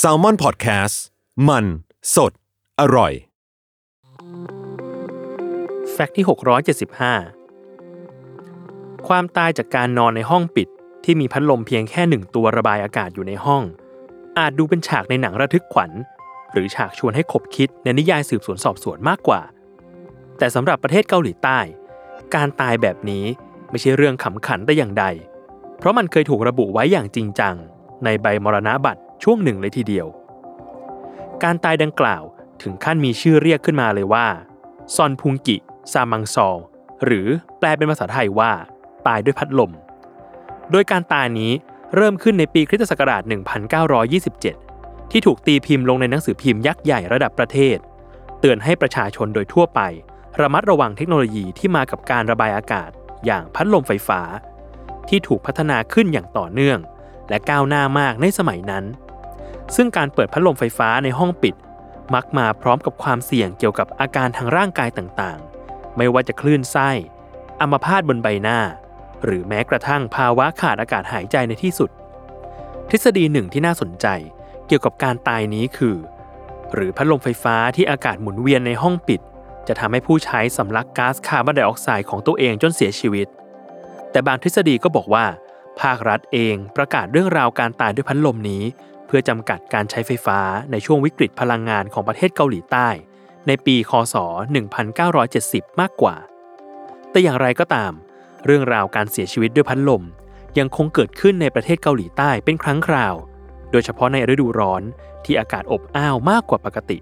s a l ม o n PODCAST มัน สด อร่อย แฟกต์ที่ 675 ความตายจากการนอนในห้องปิดที่มีพัดลมเพียงแค่หนึ่งตัวระบายอากาศอยู่ในห้อง อาจดูเป็นฉากในหนังระทึกขวัญ หรือฉากชวนให้ขบคิดในนิยายสืบสวนสอบสวนมากกว่า แต่สำหรับประเทศเกาหลีใต้ การตายแบบนี้ไม่ใช่เรื่องขำขันแต่อย่างใด เพราะมันเคยถูกระบุไว้อย่างจริงจัง ในใบมรณบัตรช่วงหนึ่งเลยทีเดียว การตายดังกล่าวถึงขั้นมีชื่อเรียกขึ้นมาเลยว่า ซอนพุงกิ ซามังซอลหรือแปลเป็นภาษาไทยว่า ตายด้วยพัดลม โดยการตายนี้เริ่มขึ้นในปีคริสตศักราช 1927 ที่ถูกตีพิมพ์ลงในหนังสือพิมพ์ยักษ์ใหญ่ระดับประเทศ เตือนให้ประชาชนโดยทั่วไป ระมัดระวังเทคโนโลยีที่มากับการระบายอากาศ อย่างพัดลมไฟฟ้า ที่ถูกพัฒนาขึ้นอย่างต่อเนื่อง และก้าวหน้ามากในสมัยนั้น ซึ่งการเปิดพัดลมไฟฟ้าในห้องปิด มักมาพร้อมกับความเสี่ยงเกี่ยวกับอาการทางร่างกายต่างๆ ไม่ว่าจะคลื่นไส้อัมพาตบนใบหน้า หรือแม้กระทั่งภาวะขาดอากาศหายใจในที่สุด ทฤษฎีหนึ่งที่น่าสนใจเกี่ยวกับการตายนี้คือ หรือพัดลมไฟฟ้าที่อากาศหมุนเวียนในห้องปิด จะทำให้ผู้ใช้สำลักก๊าซคาร์บอนไดออกไซด์ของตัวเองจนเสียชีวิต แต่บางทฤษฎีก็บอกว่า ภาครัฐเองประกาศเรื่องราวการตายด้วยพัดลมนี้ เพื่อจำกัดการใช้ไฟฟ้าในช่วงวิกฤตพลังงานของประเทศเกาหลีใต้ ในปี คศ 1970 มากกว่า แต่อย่างไรก็ตาม เรื่องราวการเสียชีวิตด้วยพัดลม ยังคงเกิดขึ้นในประเทศเกาหลีใต้เป็นครั้งคราว โดยเฉพาะในฤดูร้อนที่อากาศอบอ้าวมากกว่าปกติ